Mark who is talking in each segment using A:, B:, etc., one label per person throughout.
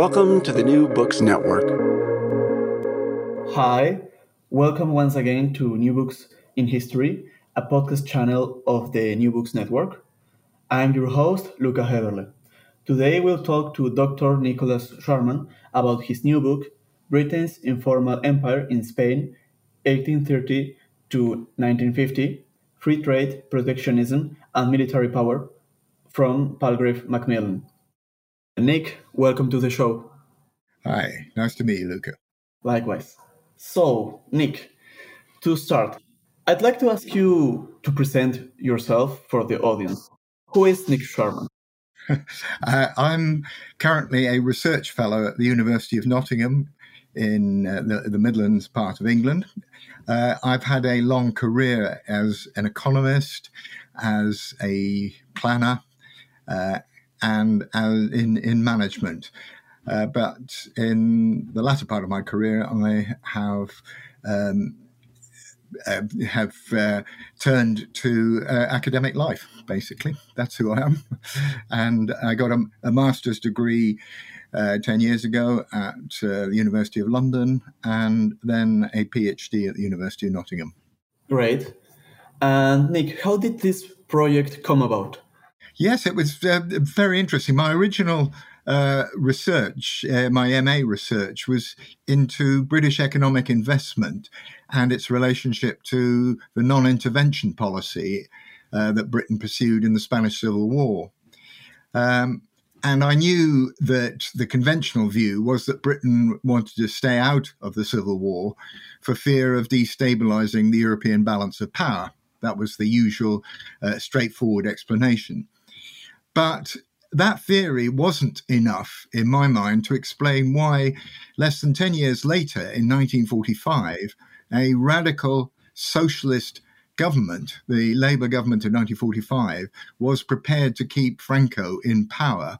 A: Welcome to the New Books Network.
B: Hi, welcome once again to New Books in History, a podcast channel of the New Books Network. I'm your host, Luca Heberle. Today we'll talk to Dr. Nicholas Sharman about his new book, Britain's Informal Empire in Spain, 1830 to 1950 Free Trade, Protectionism, and Military Power, from Palgrave Macmillan. Nick, welcome to the show.
C: Hi, nice to meet you, Luca.
B: Likewise. So, Nick, to start, I'd like to ask you to present yourself for the audience. Who is Nick Sharman?
C: uh, I'm currently a research fellow at the University of Nottingham in uh, the, the, Midlands part of England. Uh, I've had a long career as an economist, as a planner, uh, and as in, in management. Uh, but in the latter part of my career, I have um, uh, have uh, turned to uh, academic life. Basically, that's who I am, and I got a, a master's degree. Uh, 10 years ago at uh, the University of London, and then a PhD at the University of Nottingham.
B: Great. And Nick, how did this project come about?
C: Yes, it was uh, very interesting. My original uh, research, uh, my MA research, was into British economic investment and its relationship to the non intervention policy uh, that Britain pursued in the Spanish Civil War. Um, and I knew that the conventional view was that Britain wanted to stay out of the Civil War for fear of destabilizing the European balance of power. That was the usual uh, straightforward explanation. But that theory wasn't enough, in my mind, to explain why, less than 10 years later, in 1945, a radical socialist government, the Labour government of 1945, was prepared to keep Franco in power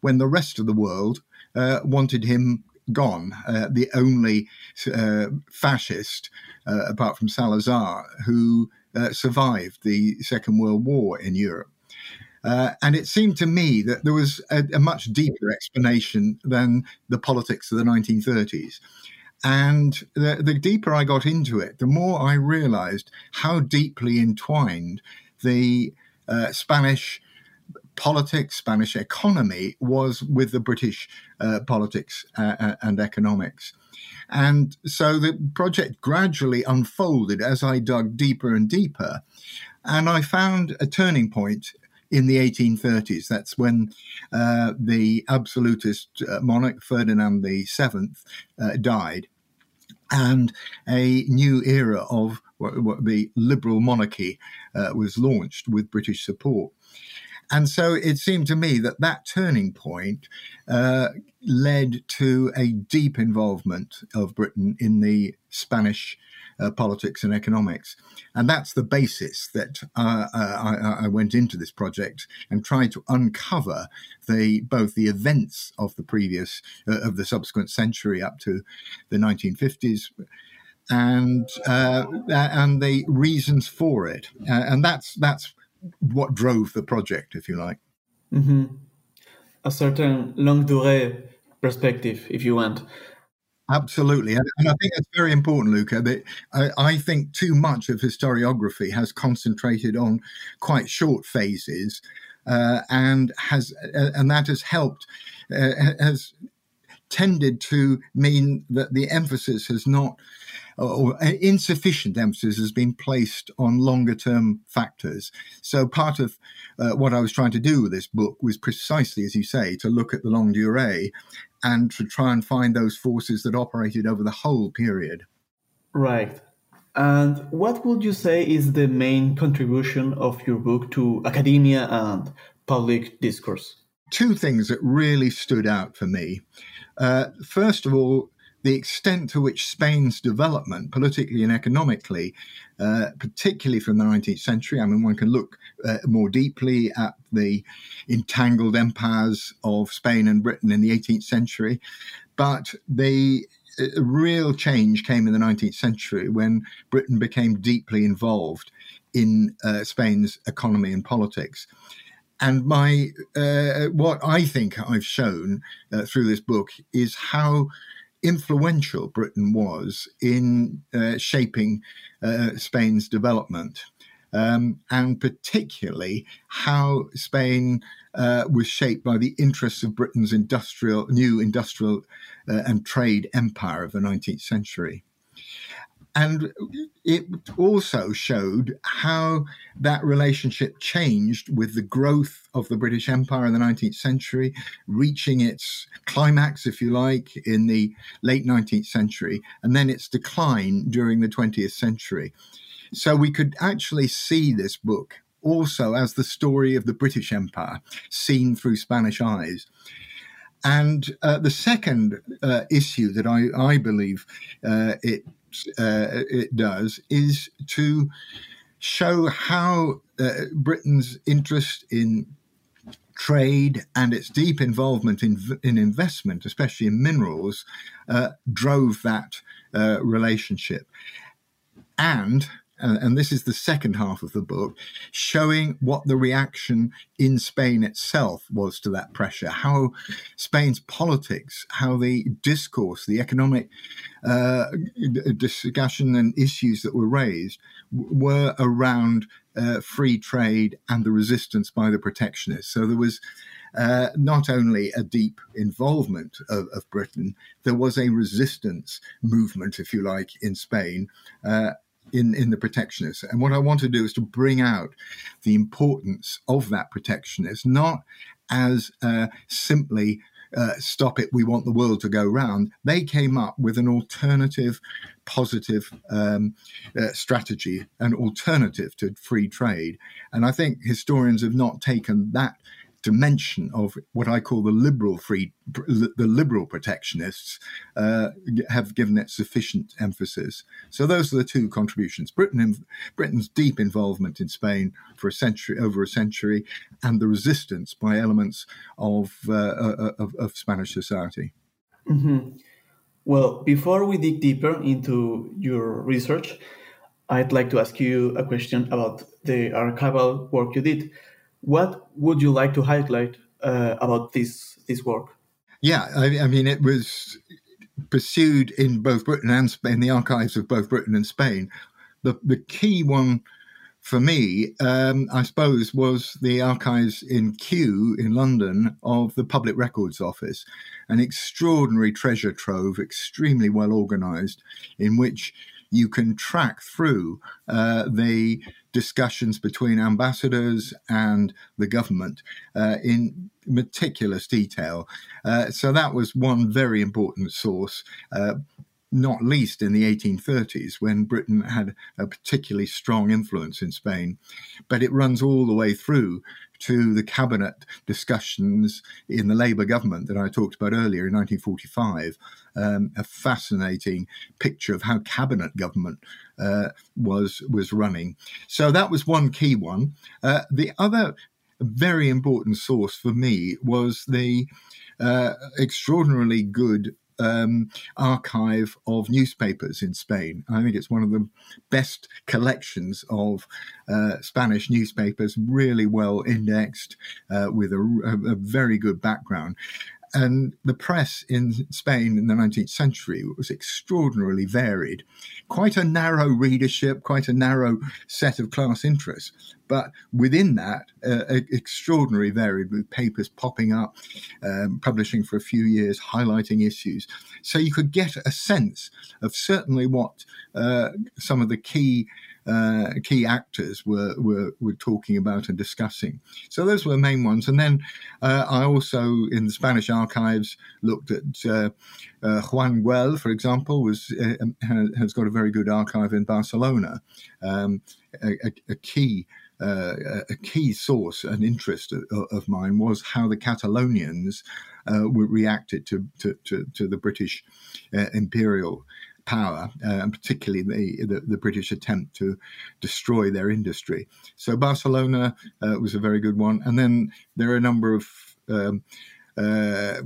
C: when the rest of the world uh, wanted him gone, uh, the only uh, fascist, uh, apart from Salazar, who uh, survived the Second World War in Europe. Uh, and it seemed to me that there was a, a, much deeper explanation than the politics of the 1930s. And the, the deeper I got into it, the more I realized how deeply entwined the uh, Spanish politics, Spanish economy was with the British uh, politics uh, uh and economics. And so the project gradually unfolded as I dug deeper and deeper. And I found a turning point in the 1830s. That's when uh, the absolutist uh, monarch Ferdinand VII uh, died. And a new era of what, what the liberal monarchy uh, was launched with British support. And so it seemed to me that that turning point uh, led to a deep involvement of Britain in the Spanish uh, politics and economics. And that's the basis that uh, uh, I, I, went into this project and tried to uncover the both the events of the previous uh, of the subsequent century up to the 1950s and uh, and the reasons for it. Uh, and that's that's what drove the project, if you like.
B: Mm-hmm. A certain longue durée perspective, if you want.
C: Absolutely. And, I think that's very important, Luca, that I, I, think too much of historiography has concentrated on quite short phases uh, and has uh, and that has helped uh, has tended to mean that the emphasis has not or insufficient emphasis has been placed on longer term factors. So, part of uh, what I was trying to do with this book was precisely, as you say, to look at the long durée and to try and find those forces that operated over the whole period.
B: Right. And what would you say is the main contribution of your book to academia and public discourse?
C: Two things that really stood out for me. Uh, first of all, the extent to which Spain's development, politically and economically, uh, particularly from the 19th century, I mean, one can look uh, more deeply at the entangled empires of Spain and Britain in the 18th century, but the uh, real change came in the 19th century when Britain became deeply involved in uh, Spain's economy and politics. And my uh, what I think I've shown uh, through this book is how influential Britain was in uh, shaping uh, Spain's development. Um, and particularly how Spain uh, was shaped by the interests of Britain's industrial, new industrial uh, and trade empire of the 19th century. And it also showed how that relationship changed with the growth of the British Empire in the 19th century, reaching its climax, if you like, in the late 19th century, and then its decline during the 20th century. So we could actually see this book also as the story of the British Empire seen through Spanish eyes. And uh, the second uh, issue that I, I believe uh, it uh, it does is to show how uh, Britain's interest in trade and its deep involvement in, in investment, especially in minerals, uh, drove that uh, relationship. And and this is the second half of the book, showing what the reaction in Spain itself was to that pressure, how Spain's politics, how the discourse, the economic uh, discussion and issues that were raised were around uh, free trade and the resistance by the protectionists. So there was uh, not only a deep involvement of, of, Britain, there was a resistance movement, if you like, in Spain. Uh, in, in the protectionists. And what I want to do is to bring out the importance of that protectionist, not as uh, simply uh, stop it, we want the world to go round. They came up with an alternative, positive um, uh, strategy, an alternative to free trade. And I think historians have not taken that dimension of what I call the liberal free, the liberal protectionists, uh, have given it sufficient emphasis. So those are the two contributions: Britain, Britain's deep involvement in Spain for a century, over a century, and the resistance by elements of uh, uh of, of, Spanish society.
B: Mm-hmm. Well, before we dig deeper into your research, I'd like to ask you a question about the archival work you did. What would you like to highlight uh, about this this work?
C: Yeah, I, I, mean, it was pursued in both Britain and Spain, the archives of both Britain and Spain. The the key one for me, um, I suppose, was the archives in Kew in London of the Public Records Office, an extraordinary treasure trove, extremely well organised, in which you can track through uh, the discussions between ambassadors and the government uh, in meticulous detail. Uh, so that was one very important source. Not least in the 1830s when Britain had a particularly strong influence in Spain. But it runs all the way through to the cabinet discussions in the Labour government that I talked about earlier in 1945. Um, a fascinating picture of how cabinet government uh, was was running. So that was one key one. Uh, the other very important source for me was the uh, extraordinarily good um, archive of newspapers in Spain. I think it's one of the best collections of uh, Spanish newspapers, really well indexed, uh, with a, a, a, very good background. And the press in Spain in the 19th century was extraordinarily varied. Quite a narrow readership, quite a narrow set of class interests. But within that, uh, extraordinarily varied with papers popping up, um, publishing for a few years, highlighting issues. So you could get a sense of certainly what uh, some of the key uh, key actors were, were were talking about and discussing. So those were the main ones. And then uh, I also in the Spanish archives looked at uh, uh Juan Güell, for example, was uh, um, has got a very good archive in Barcelona, um, a, a, key. Uh, a key source and interest of, of, mine was how the Catalonians reacted to, to, to, to the British imperial power, uh, and particularly the, the, the, British attempt to destroy their industry. So Barcelona uh, was a very good one. And then there are a number of um, uh,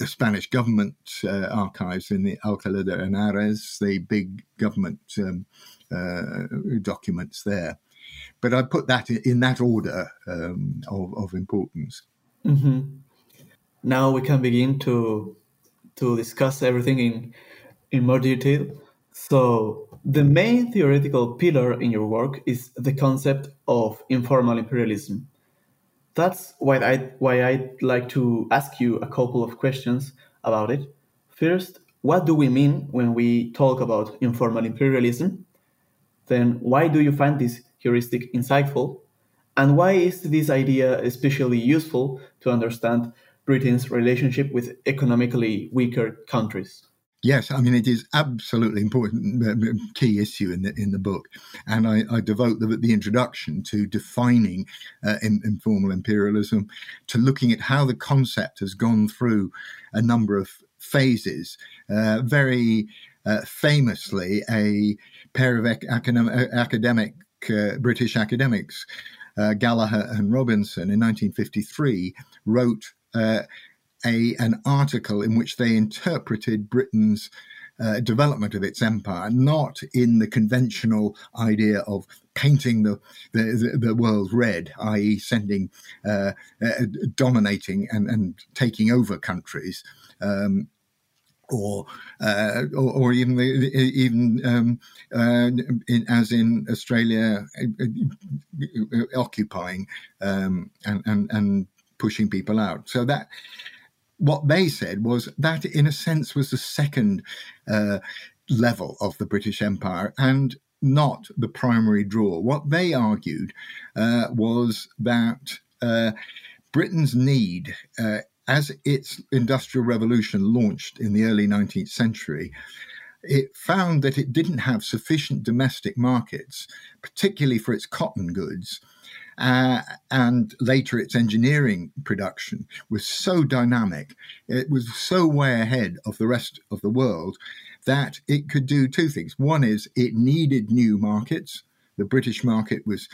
C: Spanish government uh, archives in the Alcalá de Henares, the big government um, uh, documents there. But I put that in, that order um, of, of, importance.
B: Mm-hmm. Now we can begin to to discuss everything in in more detail. So, the main theoretical pillar in your work is the concept of informal imperialism. That's why I why I'd like to ask you a couple of questions about it. First, what do we mean when we talk about informal imperialism? Then, why do you find this heuristic insightful? And why is this idea especially useful to understand Britain's relationship with economically weaker countries?
C: Yes, I mean it is absolutely important uh, uh, key issue in the in the book, and I, I devote the, the, introduction to defining uh, in, informal imperialism, to looking at how the concept has gone through a number of phases. Uh, very uh, famously, a pair of academic, academic uh, British academics, Gallagher and Robinson, in 1953, wrote a an article in which they interpreted Britain's uh, development of its empire, not in the conventional idea of painting the the, the world red, i.e., sending, uh, uh, dominating and, and taking over countries. Um, or, uh, or, or even the, even um, uh, in, as in Australia, uh, occupying um, and, and and pushing people out. So that what they said was that, in a sense, was the second uh, level of the British Empire and not the primary draw. What they argued uh, was that uh, Britain's need, uh, as its industrial revolution launched in the early 19th century, it found that it didn't have sufficient domestic markets, particularly for its cotton goods, uh, and later its engineering production was so dynamic, it was so way ahead of the rest of the world that it could do two things. One is it needed new markets. The British market was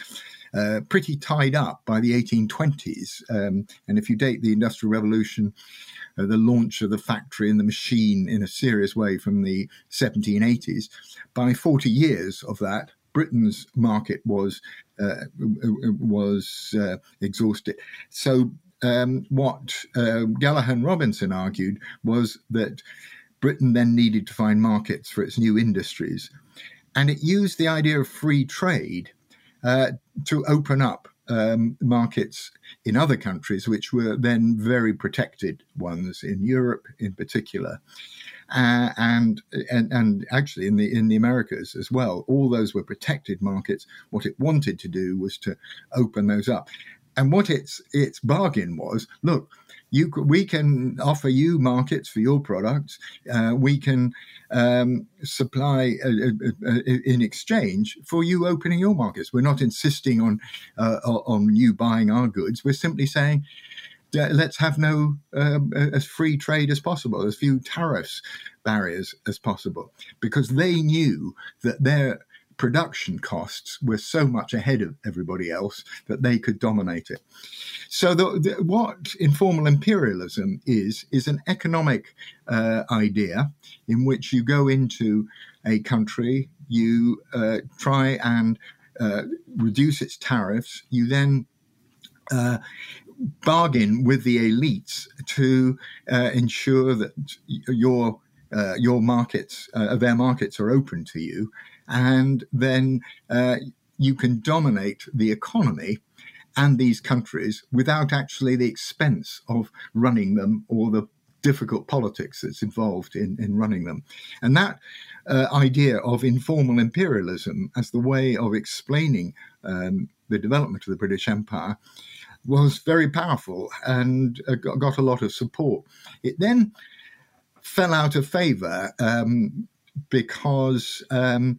C: uh, pretty tied up by the 1820s. Um, and if you date the Industrial Revolution, uh, the launch of the factory and the machine in a serious way from the 1780s, by 40 years of that, Britain's market was uh, was uh, exhausted. So um, what uh, Gallagher and Robinson argued was that Britain then needed to find markets for its new industries, and it used the idea of free trade uh, to open up um, markets in other countries, which were then very protected ones in Europe, in particular uh, and, and and actually in the in the Americas as well. All those were protected markets. What it wanted to do was to open those up, and what its its bargain was: look, you we can offer you markets for your products. Uh, we can um, supply uh, uh, uh, in exchange for you opening your markets. We're not insisting on uh, on you buying our goods. We're simply saying. Let's have no um, as free trade as possible, as few tariffs barriers as possible, because they knew that their production costs were so much ahead of everybody else that they could dominate it. So, the, the, what informal imperialism is, is an economic uh, idea in which you go into a country, you uh, try and uh, reduce its tariffs, you then uh, bargain with the elites to uh, ensure that your uh, your markets, uh, their markets are open to you, and then uh, you can dominate the economy and these countries without actually the expense of running them or the difficult politics that's involved in, in running them. And that uh, idea of informal imperialism as the way of explaining um, the development of the British Empire was very powerful and uh, got a lot of support. It then fell out of favor um, because um,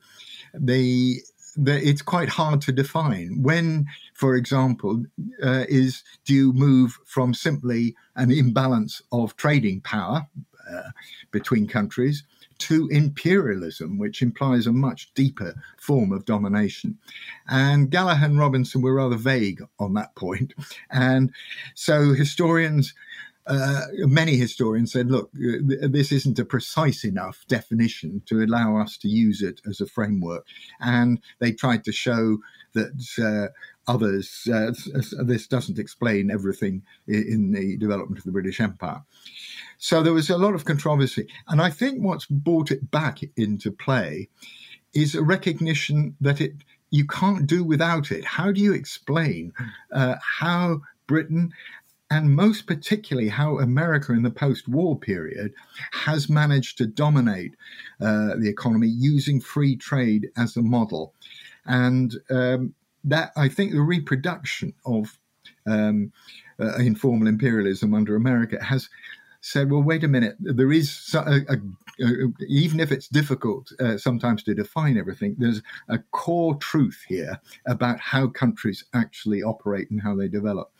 C: the, the, it's quite hard to define. When, for example, uh, is do you move from simply an imbalance of trading power uh, between countries to imperialism, which implies a much deeper form of domination. And Gallagher and Robinson were rather vague on that point. And so historians uh, many historians said, look, uh, this isn't a precise enough definition to allow us to use it as a framework. And they tried to show that uh, others, uh, this doesn't explain everything in the development of the British Empire. So there was a lot of controversy. And I think what's brought it back into play is a recognition that it you can't do without it. How do you explain uh, how Britain and most particularly how America in the post war period has managed to dominate uh, the economy using free trade as a model. And um, that, I think, the reproduction of um, uh, informal imperialism under America has said, well, wait a minute, there is a, a, a, even if it's difficult uh, sometimes to define everything, there's a core truth here about how countries actually operate and how they develop.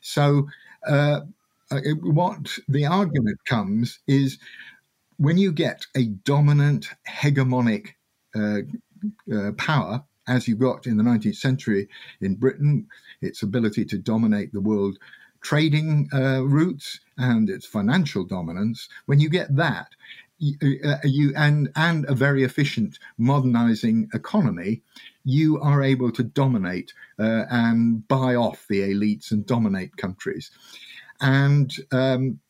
C: So uh, uh, what the argument comes is when you get a dominant hegemonic uh, uh, power, as you got in the 19th century in Britain, its ability to dominate the world trading uh, routes and its financial dominance, when you get that, you, uh, and and a very efficient modernizing economy, you are able to dominate uh, and buy off the elites and dominate countries. And um,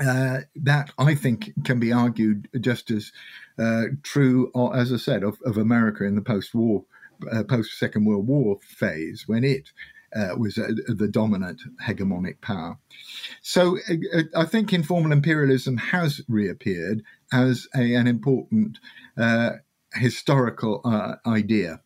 C: uh, that I think can be argued just as uh, true, or, as I said, of, of America in the post-war, uh, post-Second World War phase when it uh, was uh, the dominant hegemonic power. So uh, I think informal imperialism has reappeared as a, an important historical idea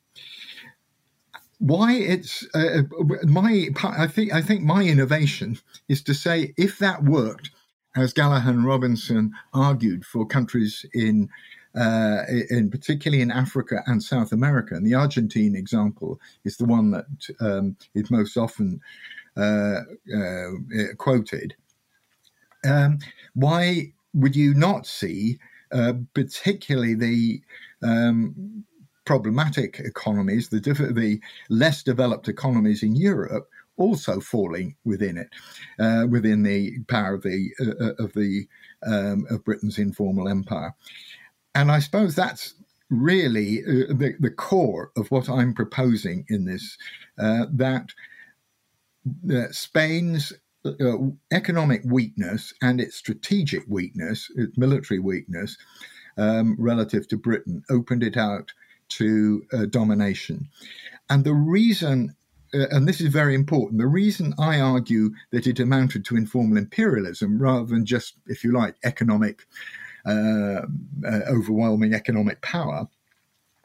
C: why it's uh, my I think I think my innovation is to say if that worked, as Gallagher and Robinson argued for countries in uh, in particularly in Africa and South America, and the Argentine example is the one that um, is most often uh, uh, quoted. Um, why would you not see, uh, particularly the um, problematic economies, the, the less developed economies in Europe, also falling within it, uh, within the power of the uh, uh, of the um, of Britain's informal empire. And I suppose that's really uh, the, the core of what I'm proposing in this uh, that Spain's uh, economic weakness and its strategic weakness, its military weakness um, relative to Britain, opened it out to uh, domination. And the reason, uh, and this is very important, the reason I argue that it amounted to informal imperialism rather than just, if you like, economic, uh, uh overwhelming economic power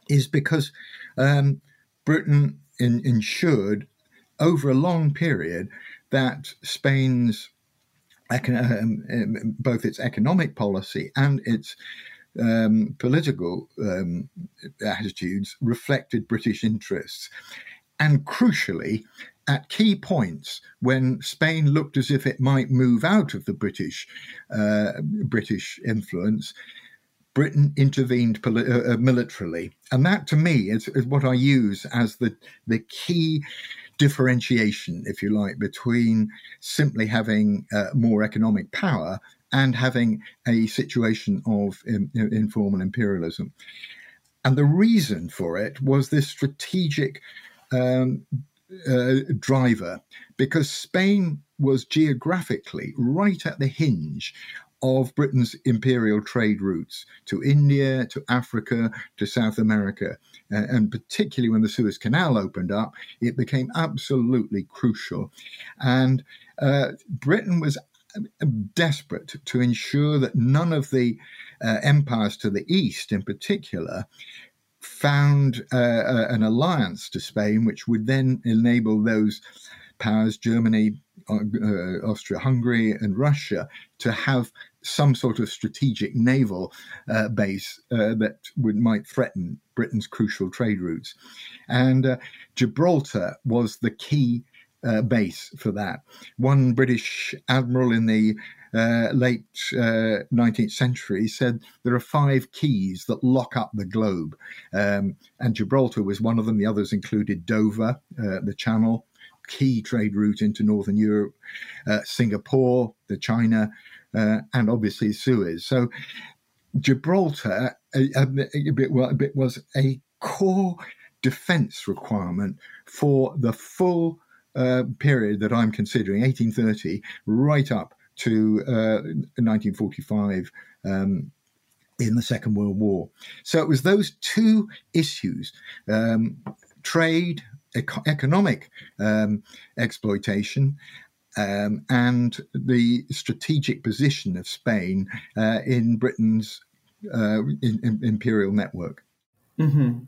C: is because um, Britain in, ensured over a long period that Spain's um, um, both its economic policy and its um, political um, attitudes reflected British interests. And crucially, at key points when Spain looked as if it might move out of the British uh, British influence, Britain intervened poli- uh, uh, militarily, and that to me is, is, what I use as the the key differentiation, if you like, between simply having uh, more economic power and having a situation of in, informal imperialism. And the reason for it was this strategic um, uh, driver, because Spain was geographically right at the hinge of Britain's imperial trade routes to India, to Africa, to South America. Uh, and particularly when the Suez Canal opened up, it became absolutely crucial. And uh, Britain was desperate to ensure that none of the uh, empires to the east, in particular, found uh, uh an alliance to Spain, which would then enable those powers, Germany, uh, uh Austria Hungary, and Russia, to have some sort of strategic naval uh, base uh, that would might threaten Britain's crucial trade routes. And Gibraltar was the key base for that. One British admiral in the uh, late uh, 19th century said there are five keys that lock up the globe. Um, and Gibraltar was one of them. The others included Dover, uh, the Channel, key trade route into Northern Europe, uh, Singapore, the China, uh, and obviously Suez. So Gibraltar a, a, bit, a bit was a core defense requirement for the full uh, period that I'm considering, 1830, right up to uh, 1945. Um, in the Second World War. So it was those two issues um, trade, eco- economic um, exploitation, um, and the strategic position of Spain uh, in Britain's uh, in, in imperial network.
B: Mm-hmm.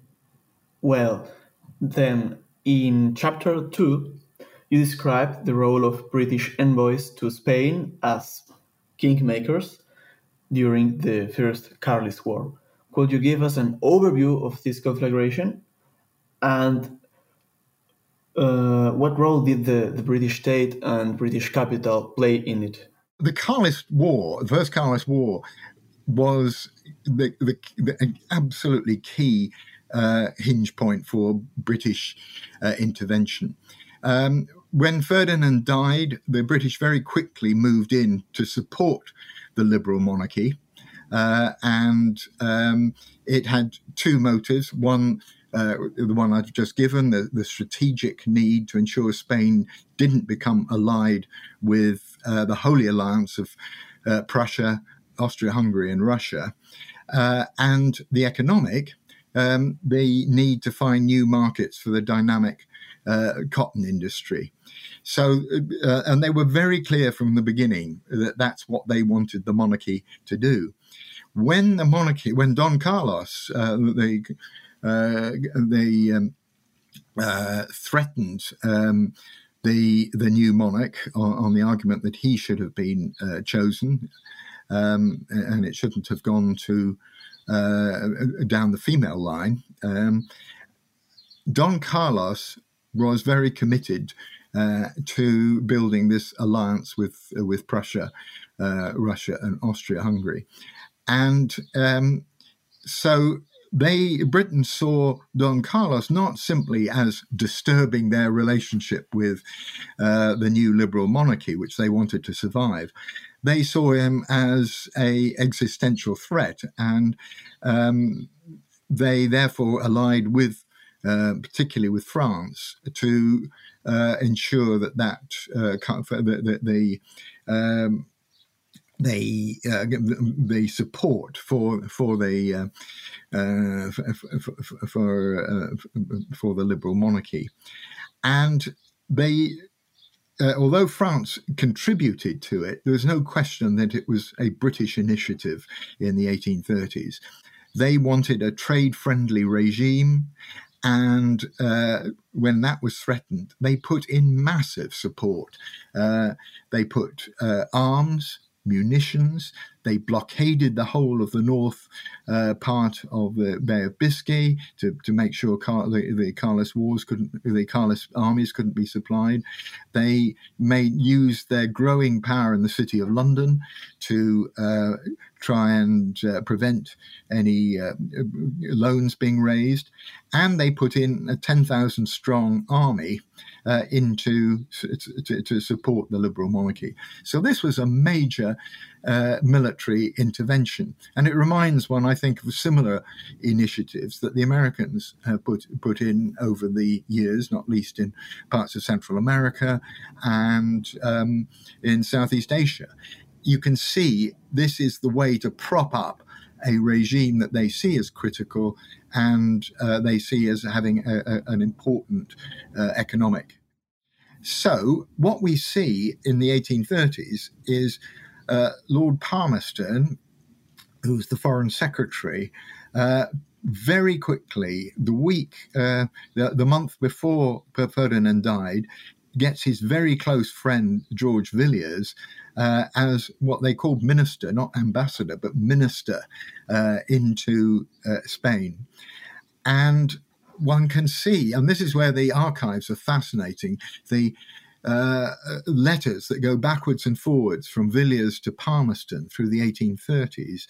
B: Well, then in chapter two, you described the role of British envoys to Spain as kingmakers during the First Carlist War. Could you give us an overview of this conflagration and uh, what role did the, the British state and British capital play in it?
C: The Carlist War, the First Carlist War, was the, the, the absolutely key uh, hinge point for British uh, intervention. Um, when Ferdinand died, the British very quickly moved in to support the liberal monarchy. Uh, and um, it had two motives. One, uh, the one I've just given, the, the, strategic need to ensure Spain didn't become allied with uh, the Holy Alliance of uh, Prussia, Austria Hungary, and Russia. Uh, and the economic, um, the need to find new markets for the dynamic uh, cotton industry. So, uh, and they were very clear from the beginning that that's what they wanted the monarchy to do. When the monarchy, when Don Carlos, uh, they, uh, they um, uh, threatened um, the the new monarch on, on, the argument that he should have been uh, chosen, um, and it shouldn't have gone to down the female line. Um, Don Carlos was very committed uh, to building this alliance with uh, with Prussia, uh, Russia, and Austria-Hungary, and um, so they Britain saw Don Carlos not simply as disturbing their relationship with uh, the new liberal monarchy, which they wanted to survive. They saw him as a existential threat, and um, they therefore allied with uh, particularly with France, to uh, ensure that that uh, the, the um, the uh, the support for for the uh, uh, for for, uh, for, the liberal monarchy, and they. although France contributed to it, there was no question that it was a British initiative in the 1830s. They wanted a trade friendly regime And uh, when that was threatened, they put in massive support. Uh, they put uh, arms, munitions. They blockaded the whole of the north uh, part of the Bay of Biscay to, to make sure Car- the, the Carlist wars couldn't, the Carlist armies couldn't be supplied. They made use their growing power in the city of London to uh, try and uh, prevent any uh, loans being raised, and they put in a 10,000 strong army uh, into to, to, support the liberal monarchy. So this was a major uh, military intervention, and it reminds one, I think, of similar initiatives that the Americans have put put in over the years, not least in parts of Central America and um, in Southeast Asia. You can see this is the way to prop up a regime that they see as critical and uh, they see as having a, a, an important uh, economic. So, what we see in the 1830s is uh, Lord Palmerston, who was the Foreign Secretary, uh, very quickly, the week, uh, the, the month before Ferdinand died, gets his very close friend George Villiers uh, as what they called minister, not ambassador, but minister uh, into uh, Spain. And one can see, and this is where the archives are fascinating, the uh, letters that go backwards and forwards from Villiers to Palmerston through the 1830s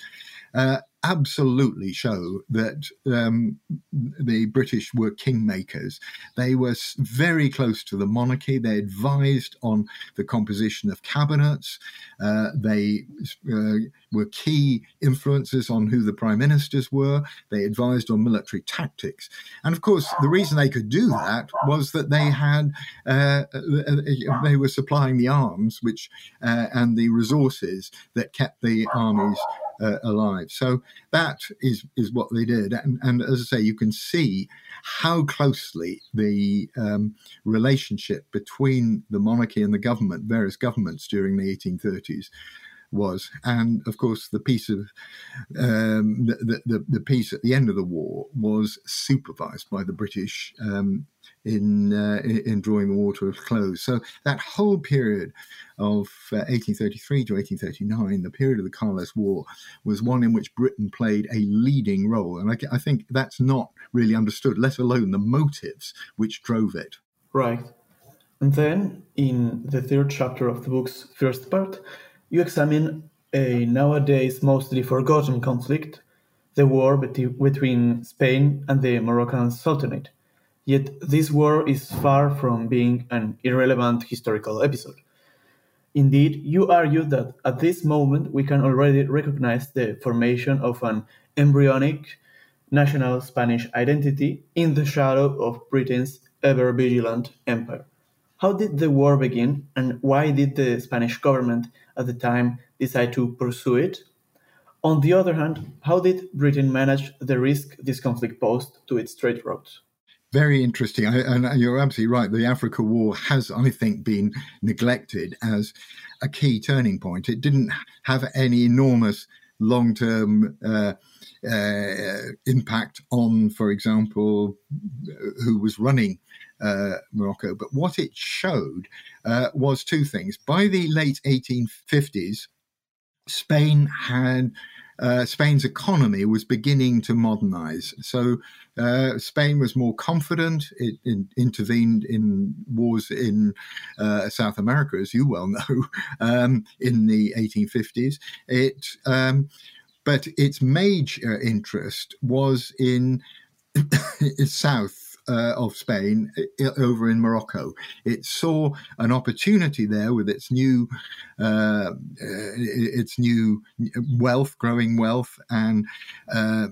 C: uh, absolutely show that um, the British were kingmakers. They were very close to the monarchy. They advised on the composition of cabinets. Uh, they uh, were key influences on who the prime ministers were. They advised on military tactics. And of course, the reason they could do that was that they had uh, uh they were supplying the arms, which uh, and the resources that kept the armies uh, alive. So that is is what they did, and, and as I say, you can see how closely the um, relationship between the monarchy and the government, various governments during the 1830s, was, and of course the peace of um, the, the, the peace at the end of the war was supervised by the British um, in uh, in drawing to a close. So that whole period of uh, 1833 to 1839, the period of the Carlist War, was one in which Britain played a leading role, and I, I think that's not really understood, let alone the motives which drove it.
B: Right. And then, in the third chapter of the book's first part, you examine a nowadays mostly forgotten conflict, the war between Spain and the Moroccan Sultanate. Yet this war is far from being an irrelevant historical episode. Indeed, you argue that at this moment we can already recognize the formation of an embryonic national Spanish identity in the shadow of Britain's ever vigilant empire. How did the war begin, and why did the Spanish government at the time decide to pursue it? On the other hand, how did Britain manage the risk this conflict posed to its trade routes?
C: Very interesting. I, and you're absolutely right. The Africa War has, I think, been neglected as a key turning point. It didn't have any enormous long term uh, uh, impact on, for example, who was running uh, Morocco. But what it showed uh, was two things. By the late 1850s, Spain had uh, Spain's economy was beginning to modernize. So uh, Spain was more confident. It, it, intervened in wars in uh, South America, as you well know, um, in the 1850s. It, um, but its major interest was in South uh, of Spain over in Morocco. It saw an opportunity there with its new uh, its new wealth, growing wealth, and uh,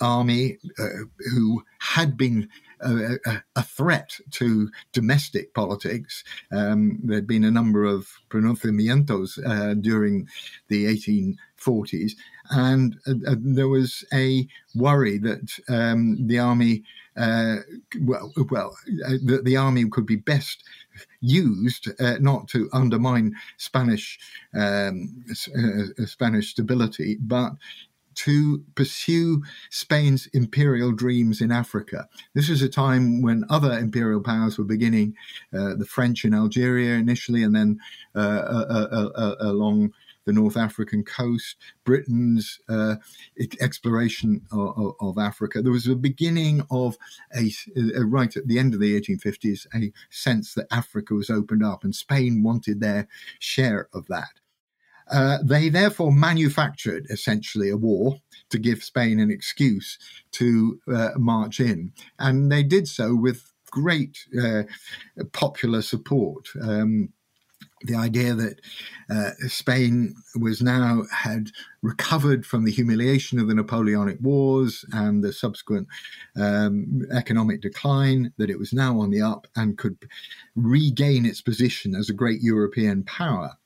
C: army uh, who had been a, a, threat to domestic politics. Um, there'd been a number of pronunciamientos uh, during the 1840s, and uh, uh, there was a worry that um, the army uh, well, well uh, the, the, army could be best used uh, not to undermine Spanish um, uh, Spanish stability, but to pursue Spain's imperial dreams in Africa. This was a time when other imperial powers were beginning, uh, the French in Algeria initially, and then uh, uh, uh, uh along the North African coast, Britain's uh, exploration of, of, Africa. There was a beginning of a, a, right at the end of the 1850s, a sense that Africa was opened up and Spain wanted their share of that. Uh, they therefore manufactured essentially a war to give Spain an excuse to uh, march in. And they did so with great uh, popular support. Um, the idea that uh, Spain was now had recovered from the humiliation of the Napoleonic Wars and the subsequent um, economic decline, that it was now on the up and could regain its position as a great European power.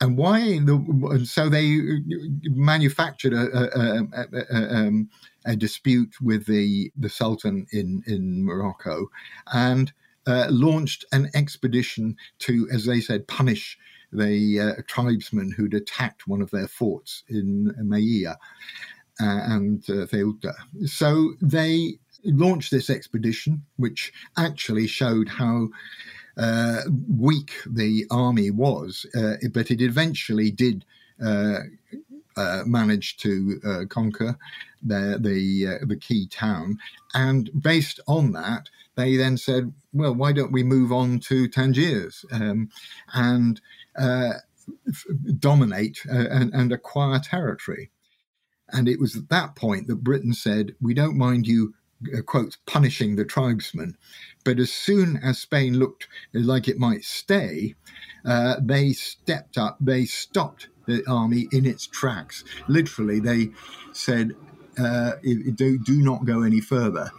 C: And why? The, so they manufactured a, a, a, um, a, dispute with the the Sultan in in Morocco, and uh, launched an expedition to, as they said, punish the uh, tribesmen who'd attacked one of their forts in Melilla uh, and uh. So they launched this expedition, which actually showed how uh, weak the army was, uh, but it eventually did uh, uh manage to uh, conquer the the, the key town, and based on that, they then said, "Well, why don't we move on to Tangiers um, and f- dominate and, and acquire territory?" And it was at that point that Britain said, "We don't mind you uh, quote, punishing the tribesmen. But as soon as Spain looked like it might stay, uh, they stepped up, they stopped the army in its tracks. Literally, they said, uh, do, do not go any further.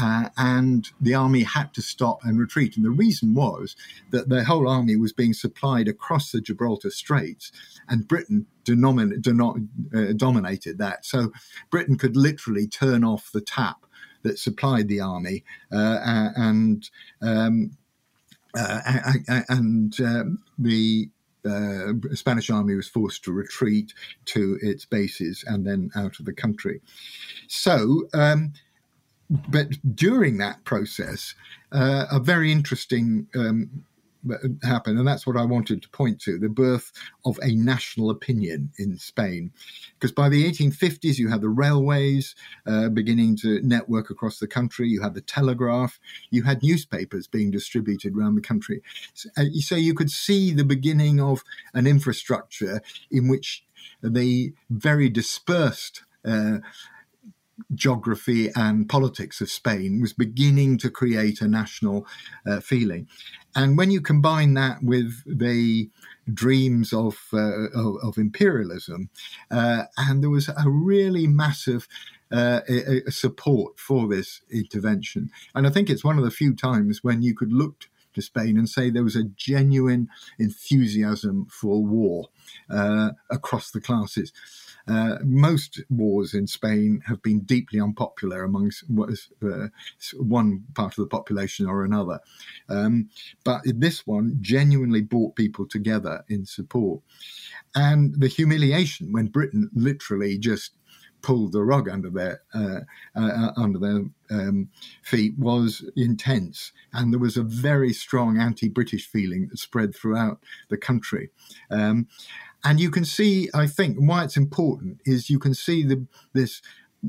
C: Uh, and the army had to stop and retreat. And the reason was that the whole army was being supplied across the Gibraltar Straits, and Britain denomin- denom- uh, dominated that. So Britain could literally turn off the tap that supplied the army, uh, and um, uh, and um, the uh, Spanish army was forced to retreat to its bases and then out of the country. So, um, but during that process, uh, a very interesting um, happened. And that's what I wanted to point to the birth of a national opinion in Spain. Because by the 1850s, you had the railways uh, beginning to network across the country, you had the telegraph, you had newspapers being distributed around the country. So, uh, so you could see the beginning of an infrastructure in which the very dispersed uh, geography and politics of Spain was beginning to create a national uh, feeling. And when you combine that with the dreams of, uh, of, of, imperialism, uh, and there was a really massive uh, a, a support for this intervention. And I think it's one of the few times when you could look to Spain and say there was a genuine enthusiasm for war uh, across the classes. Uh, most wars in Spain have been deeply unpopular amongst uh, one part of the population or another. Um, but this one genuinely brought people together in support. And the humiliation when Britain literally just pulled the rug under their uh, uh, under their um, feet was intense, and there was a very strong anti-British feeling that spread throughout the country. Um, and you can see, I think, why it's important is you can see the, this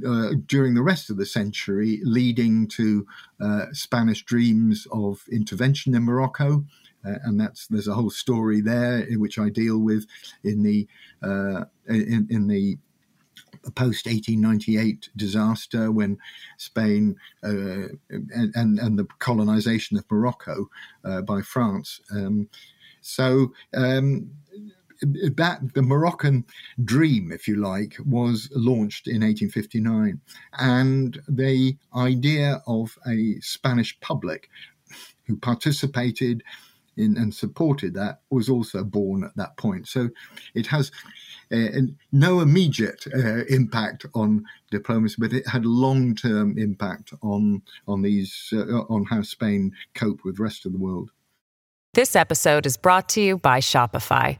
C: uh, during the rest of the century, leading to uh, Spanish dreams of intervention in Morocco. Uh, and that's there's a whole story there which I deal with in the uh, in, in the post 1898 disaster when Spain uh, and, and, and the colonization of Morocco uh, by France. Um, so um, that the Moroccan dream, if you like, was launched in 1859, and the idea of a Spanish public who participated in and supported that was also born at that point. So it has uh, no immediate uh, impact on diplomacy, but it had long term impact on on these uh, on how Spain coped with the rest of the world.
D: This episode is brought to you by Shopify.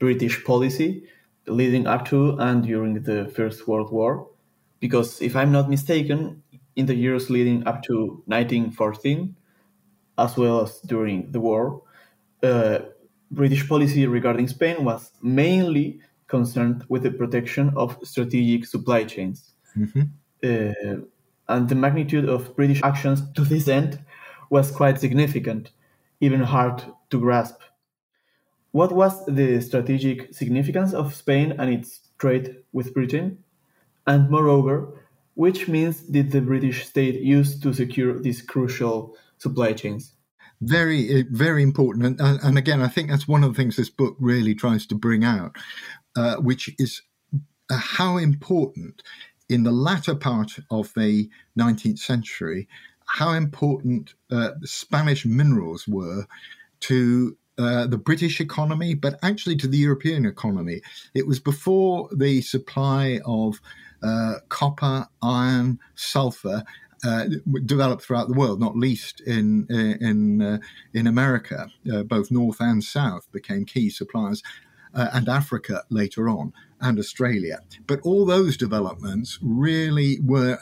B: British policy leading up to and during the First World War. Because if I'm not mistaken, in the years leading up to 1914, as well as during the war, uh, British policy regarding Spain was mainly concerned with the protection of strategic supply chains. Mm-hmm. Uh, and the magnitude of British actions to this end was quite significant, even hard to grasp. What was the strategic significance of Spain and its trade with Britain? And moreover, which means did the British state use to secure these crucial supply chains?
C: Very, eh, very important. And, and again, I think that's one of the things this book really tries to bring out, uh, which is uh, how important in the latter part of the 19th century, how important uh, Spanish minerals were to uh, the British economy, but actually to the European economy. It was before the supply of uh, copper, iron, sulfur uh, developed throughout the world, not least in in uh, in America. Uh, both North and South became key suppliers, uh, and Africa later on, and Australia. But all those developments really were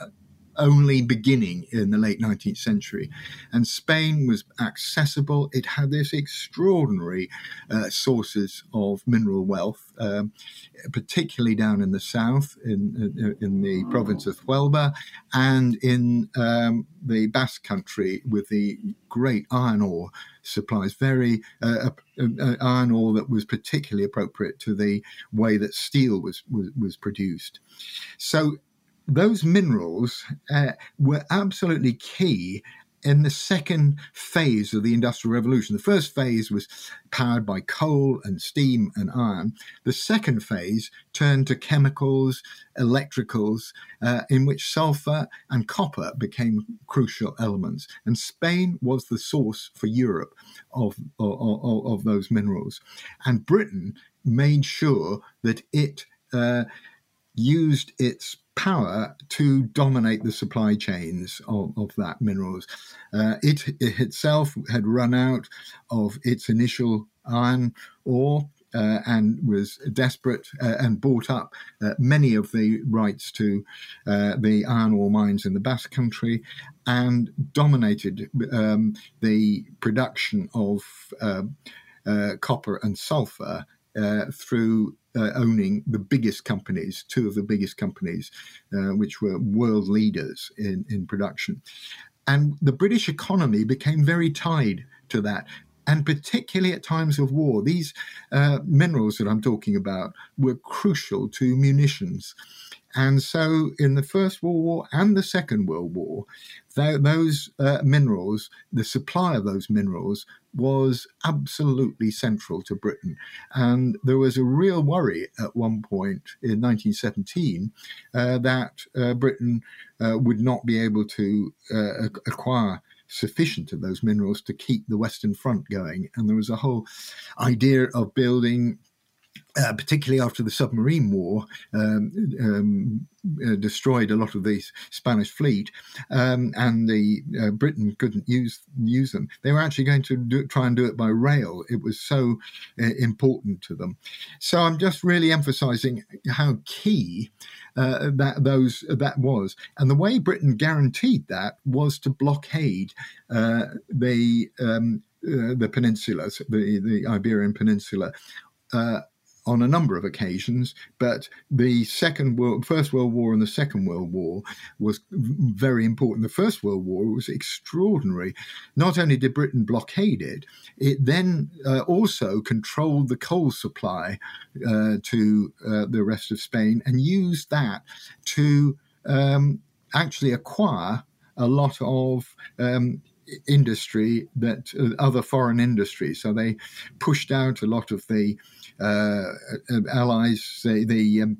C: only beginning in the late 19th century. And Spain was accessible. It had this extraordinary uh, sources of mineral wealth, um, particularly down in the south, in, in the province of Huelva, and in um, the Basque country with the great iron ore supplies, very uh, uh, uh, iron ore that was particularly appropriate to the way that steel was, was, was produced. So those minerals uh, were absolutely key in the second phase of the Industrial Revolution. The first phase was powered by coal and steam and iron. The second phase turned to chemicals, electricals, uh, in which sulfur and copper became crucial elements. And Spain was the source for Europe of, of, of, those minerals. And Britain made sure that it uh, used its power to dominate the supply chains of, of that minerals. Uh, it, it, itself had run out of its initial iron ore. Uh, and was desperate uh, and bought up uh, many of the rights to uh, the iron ore mines in the Basque Country and dominated um, the production of uh, copper and sulfur through uh, owning the biggest companies, two of the biggest companies, uh, which were world leaders in, in production. And the British economy became very tied to that. And particularly at times of war, these uh, minerals that I'm talking about were crucial to munitions. And so, in the First World War and the Second World War, th- those uh, minerals, the supply of those minerals, was absolutely central to Britain. And there was a real worry at one point in 1917 uh, that uh, Britain uh, would not be able to uh, acquire sufficient of those minerals to keep the Western Front going. And there was a whole idea of building uh, particularly after the submarine war um, um, uh, destroyed a lot of the Spanish fleet, um, and the uh, Britain couldn't use use them. They were actually going to do, try and do it by rail. It was so uh, important to them. So I'm just really emphasising how key uh, that those that was, and the way Britain guaranteed that was to blockade uh, the. Um, the peninsula, the, the Iberian Peninsula, uh, on a number of occasions, but the Second World, First World War and the Second World War was very important. The First World War was extraordinary. Not only did Britain blockade it, it then uh, also controlled the coal supply uh, to uh, the rest of Spain and used that to um, actually acquire a lot of um, industry that uh, other foreign industries. So they pushed out a lot of the allies, the, the um,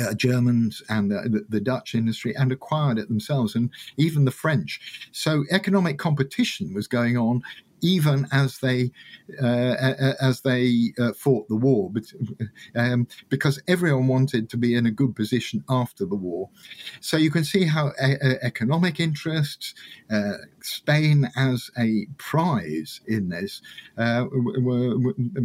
C: uh, Germans and the, the, Dutch industry and acquired it themselves, and even the French. So economic competition was going on even as they uh, as they uh, fought the war, but, um, because everyone wanted to be in a good position after the war. So you can see how economic interests, uh, Spain as a prize in this, uh, were,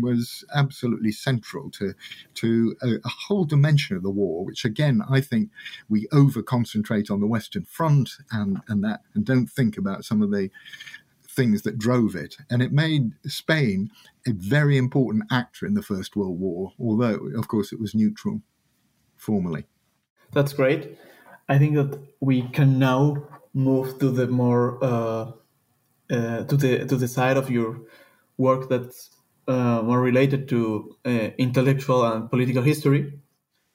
C: was absolutely central to to a, a whole dimension of the war, which again I think we over concentrate on the Western Front and and that and don't think about some of the things that drove it. And it made Spain a very important actor in the First World War, although, of course, it was neutral formally.
B: That's great. I think that we can now move to the more uh, uh, to the to the side of your work that's uh, more related to uh, intellectual and political history.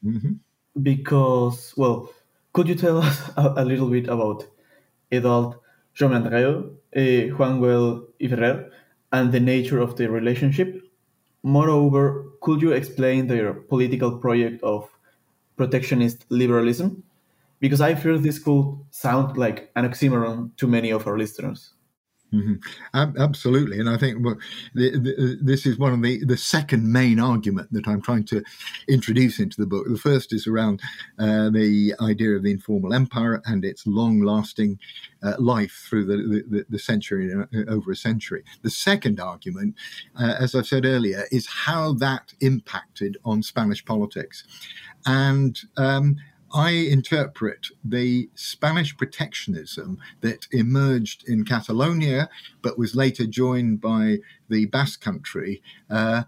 B: Mm-hmm. Because, well, could you tell us a, a little bit about Eudald Jaumeandreu, uh, Juan Güell y Ferrer, and the nature of the relationship. Moreover, could you explain their political project of protectionist liberalism? Because I fear this could sound like an oxymoron to many of our listeners.
C: Mm-hmm. Absolutely, and I think well, the, the, this is one of the the second main argument that I'm trying to introduce into the book. The first is around uh, the idea of the informal empire and its long-lasting uh, life through the, the, the century uh, over a century. The second argument, uh, as I've said earlier, is how that impacted on Spanish politics, and um, I interpret the Spanish protectionism that emerged in Catalonia, but was later joined by the Basque Country, uh,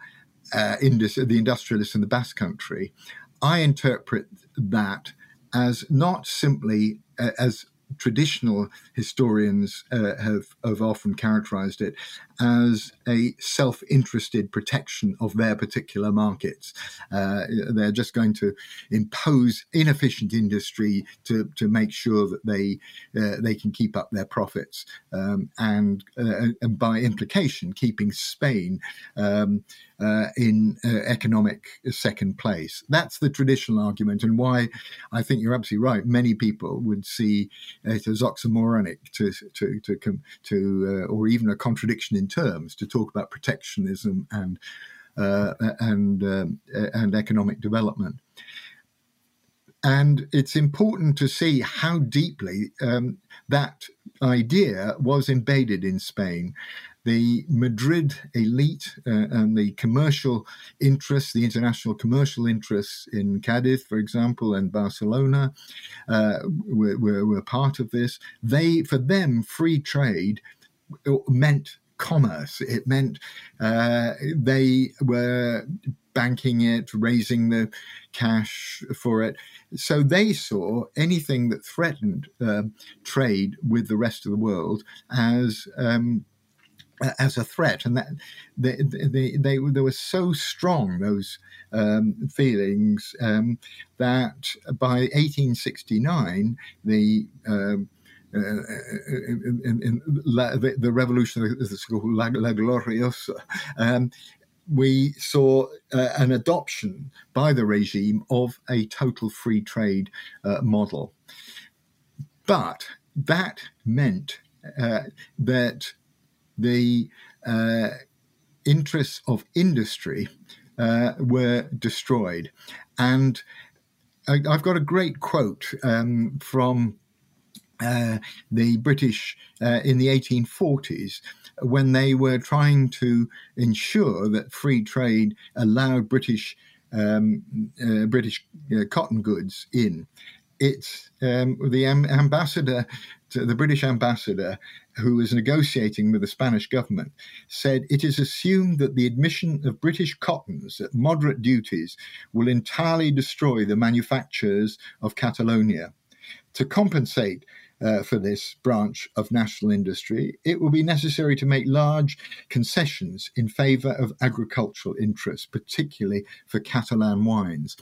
C: uh, indus- the industrialists in the Basque Country. I interpret that as not simply uh, as traditional historians uh, have, have often characterized it as a self interested protection of their particular markets. Uh, they're just going to impose inefficient industry to, to make sure that they, uh, they can keep up their profits um, and, uh, and by implication, keeping Spain. Um, uh, in uh, economic second place. That's the traditional argument, and why I think you're absolutely right. Many people would see it as oxymoronic to to to, to uh, or even a contradiction in terms to talk about protectionism and uh, and um, and economic development. And it's important to see how deeply um, that idea was embedded in Spain the Madrid elite uh, and the commercial interests, the international commercial interests in Cadiz, for example, and Barcelona, uh, were, were, were part of this. They, for them, free trade meant commerce. It meant uh, they were banking it, raising the cash for it. So they saw anything that threatened uh, trade with the rest of the world as um, as a threat, and that they, they, they, they were so strong those um, feelings um, that by 1869 the um, uh, in, in, in la, the, the, revolution is called La, La Gloriosa. Um, we saw uh, an adoption by the regime of a total free trade uh, model, but that meant uh, that the uh, interests of industry uh, were destroyed. And I, have got a great quote um, from uh, the British uh, in the 1840s when they were trying to ensure that free trade allowed British um, uh, British uh, cotton goods in. It's um, the ambassador, the British ambassador, who was negotiating with the Spanish government, said it is assumed that the admission of British cottons at moderate duties will entirely destroy the manufactures of Catalonia. To compensate uh, for this branch of national industry, it will be necessary to make large concessions in favour of agricultural interests, particularly for Catalan wines.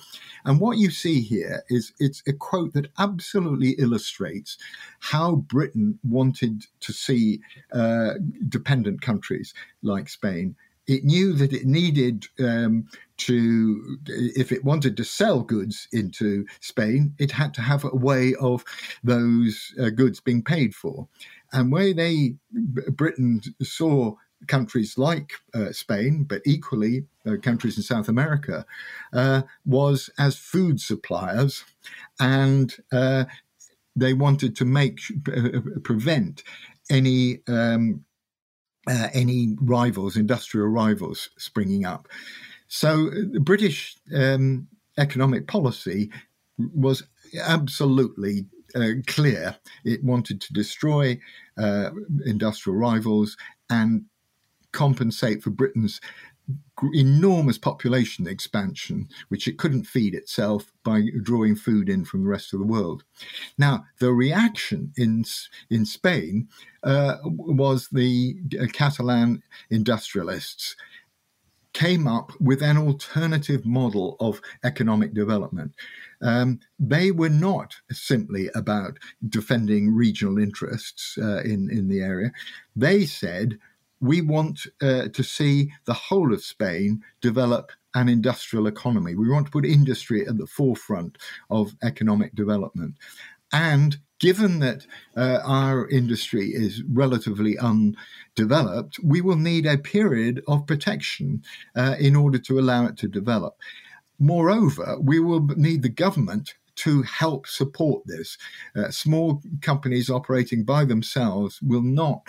C: And what you see here is it's a quote that absolutely illustrates how Britain wanted to see uh, dependent countries like Spain it knew that it needed um, to, if it wanted to sell goods into Spain, it had to have a way of those uh, goods being paid for. And where they, Britain saw countries like uh, Spain, but equally uh, countries in South America, uh, was as food suppliers, and uh, they wanted to make uh, prevent any um, uh, any rivals, industrial rivals, springing up. So the British um, economic policy was absolutely uh, clear. It wanted to destroy uh, industrial rivals and compensate for Britain's enormous population expansion, which it couldn't feed itself by drawing food in from the rest of the world. Now, the reaction in in Spain uh, was the uh, Catalan industrialists came up with an alternative model of economic development. Um, they were not simply about defending regional interests uh, in, in the area. They said, we want uh, to see the whole of Spain develop an industrial economy. We want to put industry at the forefront of economic development. And given that uh, our industry is relatively undeveloped, we will need a period of protection uh, in order to allow it to develop. Moreover, we will need the government to help support this. Uh, small companies operating by themselves will not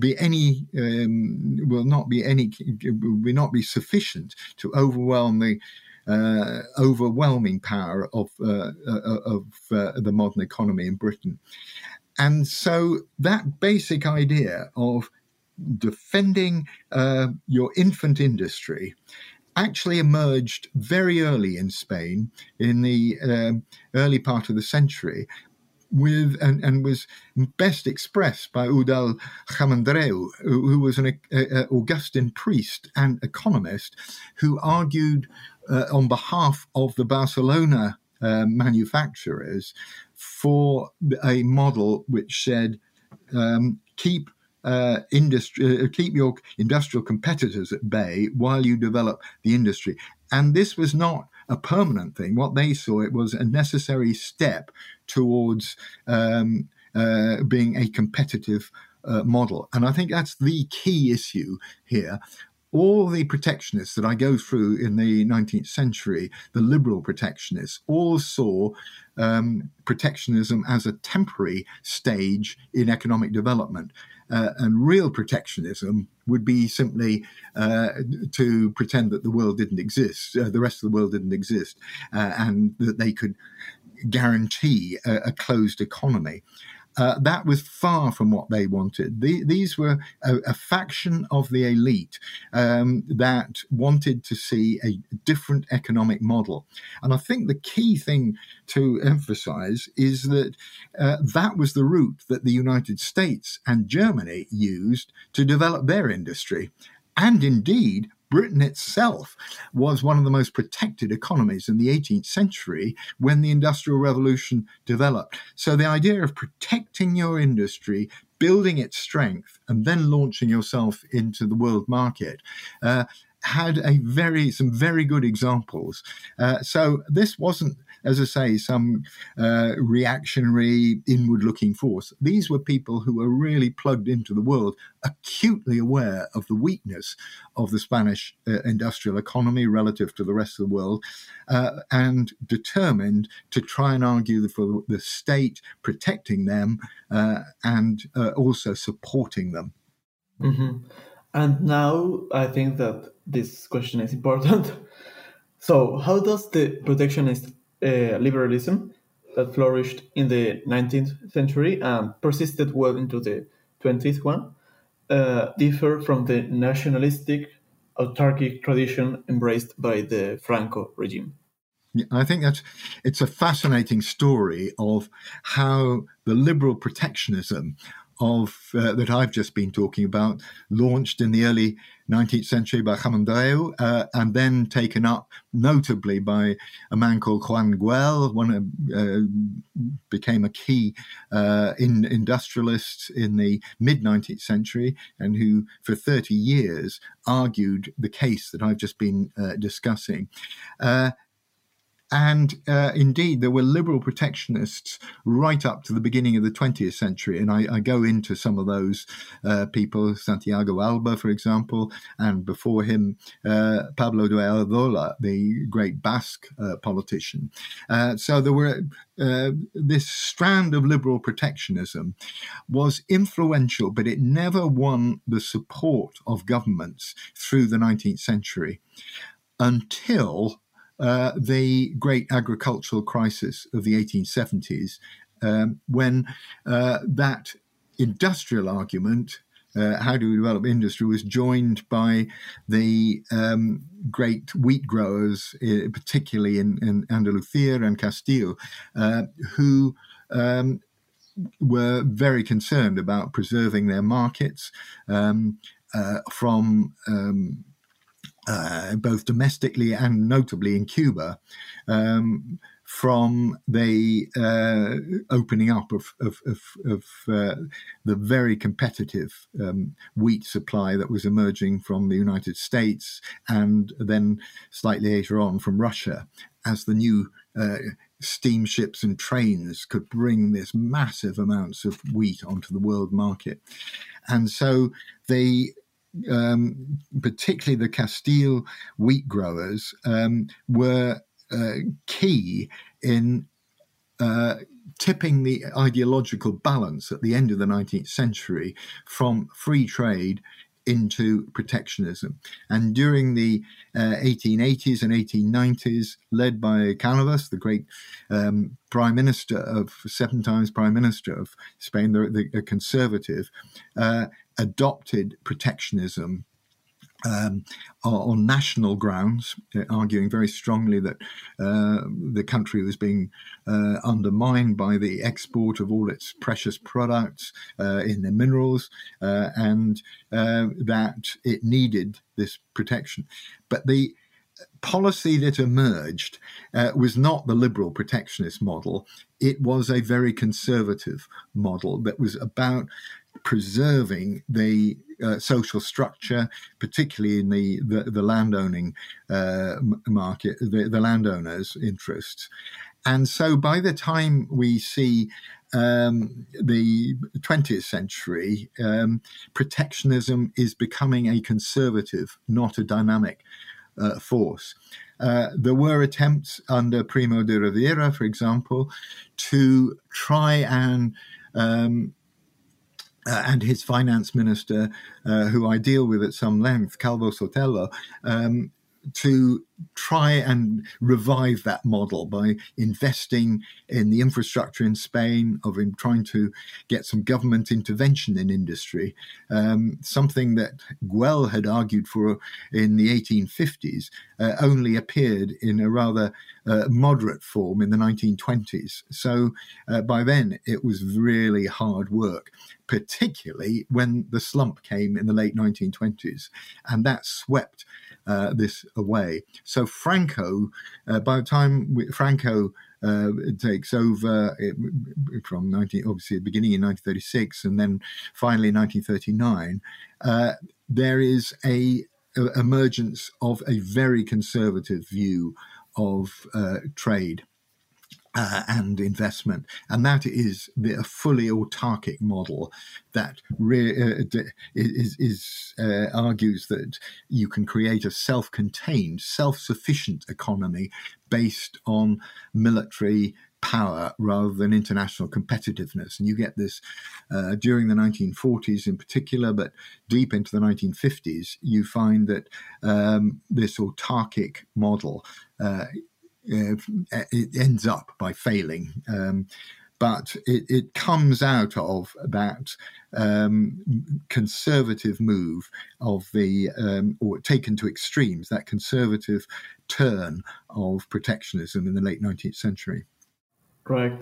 C: be any um, will not be any will not be sufficient to overwhelm the uh, overwhelming power of uh, uh of uh, the modern economy in Britain. And so that basic idea of defending uh, your infant industry actually emerged very early in Spain in the early part of the century. With and, and was best expressed by Eudald Jaumeandreu, who, who was an uh, Augustin priest and economist, who argued uh, on behalf of the Barcelona uh, manufacturers for a model which said um, keep uh, industry, uh, keep your industrial competitors at bay while you develop the industry. And this was not a permanent thing. What they saw it was a necessary step towards um, uh, being a competitive uh, model. And I think that's the key issue here all the protectionists that I go through in the 19th century, the liberal protectionists, all saw um, protectionism as a temporary stage in economic development. Uh, and real protectionism would be simply uh, to pretend that the world didn't exist, uh, the rest of the world didn't exist, uh, and that they could guarantee a, a closed economy. Uh, that was far from what they wanted. The, these were a, a, faction of the elite um, that wanted to see a different economic model. And I think the key thing to emphasize is that uh, that was the route that the United States and Germany used to develop their industry. And indeed, Britain itself was one of the most protected economies in the 18th century when the Industrial Revolution developed. So the idea of protecting your industry, building its strength, and then launching yourself into the world market. Uh, had a very some very good examples. Uh, so this wasn't as I say, some uh, reactionary, inward looking force. These were people who were really plugged into the world, acutely aware of the weakness of the Spanish uh, industrial economy relative to the rest of the world, uh, and determined to try and argue for the state protecting them uh, and uh, also supporting them.
B: Mm-hmm. And now I think that this question is important. So, how does the protectionist uh, liberalism that flourished in the 19th century and persisted well into the 20th one uh, differ from the nationalistic autarkic tradition embraced by the Franco regime.
C: I think that it's a fascinating story of how the liberal protectionism of uh, that I've just been talking about launched in the early 19th century by Jaumeandreu, uh, and then taken up notably by a man called Juan Güell, one uh, became a key uh, in, industrialist in the mid 19th century, and who for 30 years argued the case that I've just been uh, discussing. And uh, indeed, there were liberal protectionists right up to the beginning of the 20th century. And I, I go into some of those uh, people, Santiago Alba, for example, and before him, uh, Pablo de Alzola, the great Basque uh, politician. Uh, so there were uh, this strand of liberal protectionism was influential, but it never won the support of governments through the 19th century until uh, the great agricultural crisis of the 1870s, um, when uh, that industrial argument, uh, how do we develop industry, was joined by the um, great wheat growers, uh, particularly in, in, Andalusia and Castile, uh, who um, were very concerned about preserving their markets um, from um, uh, both domestically and notably in Cuba, um, from the uh, opening up of, of, of, of uh, the very competitive um, wheat supply that was emerging from the United States and then slightly later on from Russia as the new uh, steamships and trains could bring this massive amounts of wheat onto the world market. And so they um, particularly the Castile wheat growers, um, were uh, key in uh, tipping the ideological balance at the end of the 19th century from free trade into protectionism. And during the uh, 1880s and 1890s, led by Canovas, the great um, prime minister of seven times prime minister of Spain, the, the conservative, uh, adopted protectionism um, on national grounds, uh, arguing very strongly that uh, the country was being uh, undermined by the export of all its precious products uh, in the minerals, uh, and uh, that it needed this protection. But the policy that emerged was not the liberal protectionist model. It was a very conservative model that was about preserving the uh, social structure, particularly in the the, the landowning uh, market, the, the landowners' interests. And so, by the time we see um, the 20th century, um, protectionism is becoming a conservative, not a dynamic uh, force. Uh, there were attempts under Primo de Rivera, for example, to try and um, uh, and his finance minister, uh, who I deal with at some length, Calvo Sotelo, um, to try and revive that model by investing in the infrastructure in Spain, of in trying to get some government intervention in industry, um, something that Güell had argued for in the 1850s, uh, only appeared in a rather uh, moderate form in the 1920s. So uh, by then it was really hard work, particularly when the slump came in the late 1920s, and that swept uh, this away. So Franco, uh, by the time we, Franco uh, takes over from 19, obviously beginning in 1936 and then finally 1939, uh, there is a, a, emergence of a very conservative view of uh, trade uh, and investment. And that is the, a fully autarkic model that re- uh, is, is uh, argues that you can create a self-contained, self-sufficient economy based on military power rather than international competitiveness. And you get this uh, during the 1940s in particular, but deep into the 1950s, you find that um, this autarkic model uh, uh, it ends up by failing. Um, but it, it, comes out of that um, conservative move of the, um, or taken to extremes, that conservative turn of protectionism in the late 19th century.
B: Right.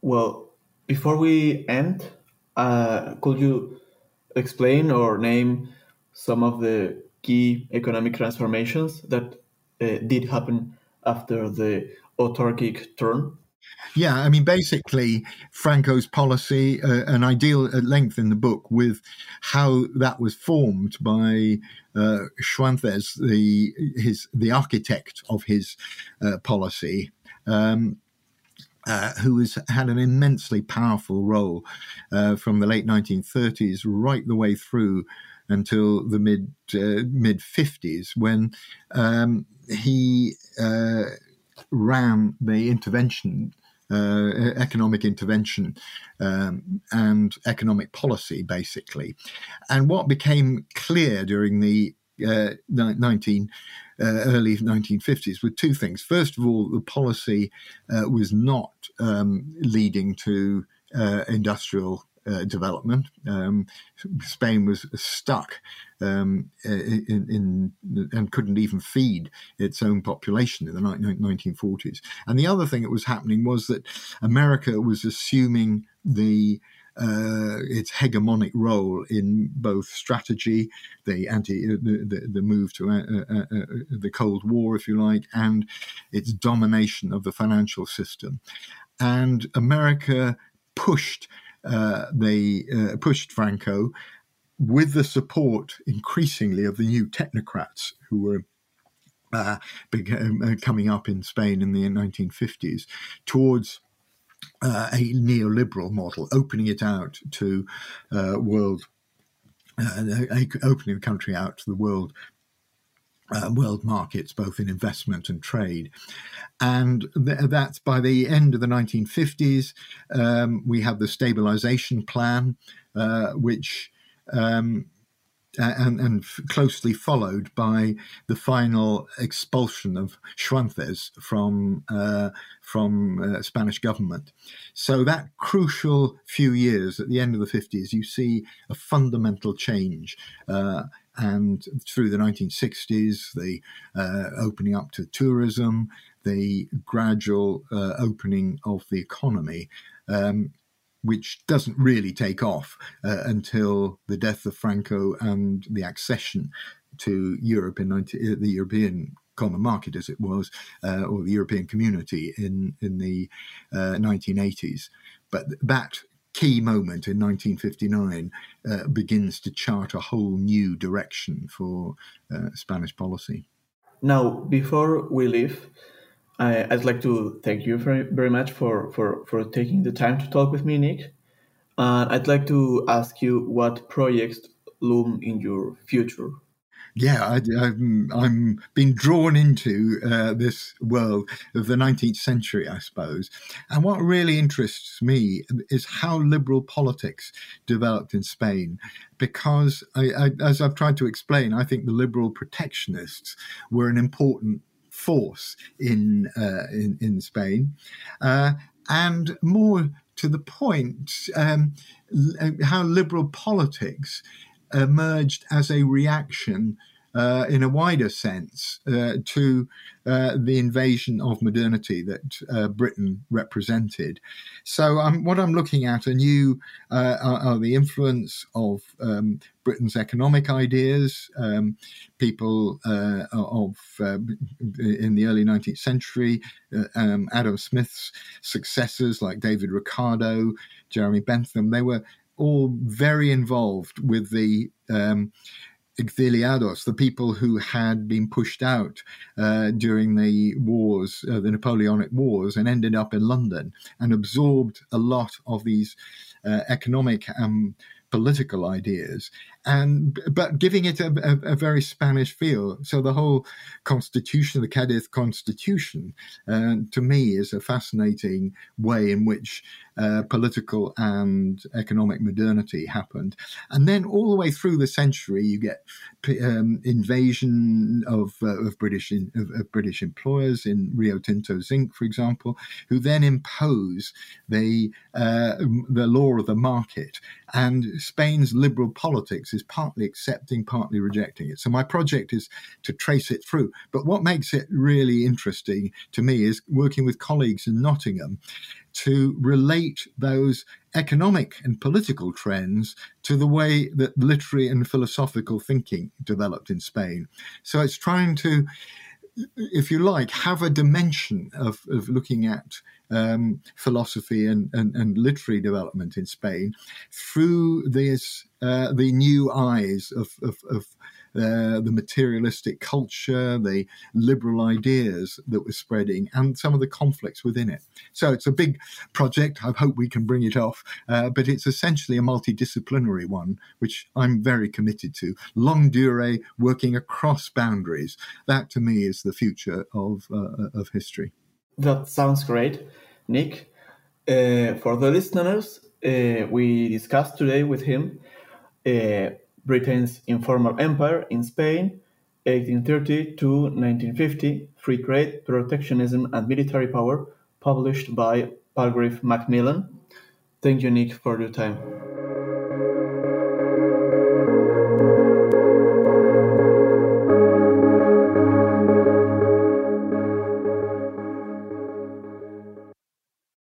B: Well, before we end, uh, could you explain or name some of the key economic transformations that uh, did happen after the autarkic turn?
C: Yeah, I mean, basically, Franco's policy, uh, ideal at length in the book, with how that was formed by uh, Suanzes, the his the architect of his uh, policy. Um, uh, who has had an immensely powerful role uh, from the late 1930s right the way through until the mid uh, mid 50s when um, he uh, ran the intervention uh, economic intervention um, and economic policy, basically. And what became clear during the uh, 19 uh, early 1950s were two things. First of all, the policy uh, was not um, leading to uh, industrial uh, development. Um, Spain was stuck um, in, in, and couldn't even feed its own population in the 1940s. And the other thing that was happening was that America was assuming the uh, its hegemonic role in both strategy, the anti, uh, the, the, move to uh, uh, uh, the Cold War, if you like, and its domination of the financial system. And America pushed uh, they uh, pushed Franco with the support increasingly of the new technocrats who were uh, uh coming up in Spain in the 1950s towards uh, a neoliberal model, opening it out to uh, world, opening the country out to the world uh, world markets, both in investment and trade. And th- that's by the end of the 1950s, um, we have the stabilization plan, uh, which um, and, and, closely followed by the final expulsion of Suanzes from uh, from uh, Spanish government. So that crucial few years at the end of the fifties, you see a fundamental change. Uh, and through the 1960s, the uh, opening up to tourism, the gradual uh, opening of the economy, um, which doesn't really take off uh, until the death of Franco and the accession to Europe in 19, uh, the European common market, as it was, uh, or the European community in in the 1980s. Uh, but that key moment in 1959 uh, begins to chart a whole new direction for uh, Spanish policy.
B: Now, before we leave, I, would like to thank you very, very much for, for, for taking the time to talk with me, Nick. I'd like to ask you what projects loom in your future
C: yeah, I, am I'm, I'm being drawn into uh, this world of the 19th century, I suppose. And what really interests me is how liberal politics developed in Spain. Because, I, I, as I've tried to explain, I think the liberal protectionists were an important force in uh, in, in, Spain, uh, and more to the point, um, how liberal politics emerged as a reaction uh, in a wider sense uh, to uh, the invasion of modernity that uh, Britain represented. So, um, what I'm looking at are new uh, are, are, the influence of um, Britain's economic ideas. Um, people uh, of in the early 19th century, um, Adam Smith's successors like David Ricardo, Jeremy Bentham, they were all very involved with the um, exiliados, the people who had been pushed out uh, during the wars, uh, the Napoleonic Wars, and ended up in London and absorbed a lot of these uh, economic and political ideas and but giving it a, a, a, very Spanish feel. So the whole constitution, the Cadiz Constitution, uh, to me is a fascinating way in which uh, political and economic modernity happened. And then all the way through the century, you get um, invasion of, uh, of British in, of, of, British employers in Rio Tinto Zinc, for example, who then impose the uh, the law of the market. And Spain's liberal politics is partly accepting, partly rejecting it. So my project is to trace it through. But what makes it really interesting to me is working with colleagues in Nottingham to relate those economic and political trends to the way that literary and philosophical thinking developed in Spain. So it's trying to, if you like, have a dimension of, of looking at um, philosophy and, and, and, literary development in Spain through this uh, the new eyes of, of, of uh, the materialistic culture, the liberal ideas that were spreading, and some of the conflicts within it. So it's a big project. I hope we can bring it off, uh, but it's essentially a multidisciplinary one, which I'm very committed to. Longue durée, working across boundaries. That to me is the future of uh, of history.
B: That sounds great, Nick. Uh, for the listeners, uh, we discussed today with him uh, Britain's informal empire in Spain, 1830 to 1950, Free Trade, Protectionism and Military Power, published by Palgrave Macmillan. Thank you, Nick, for your time.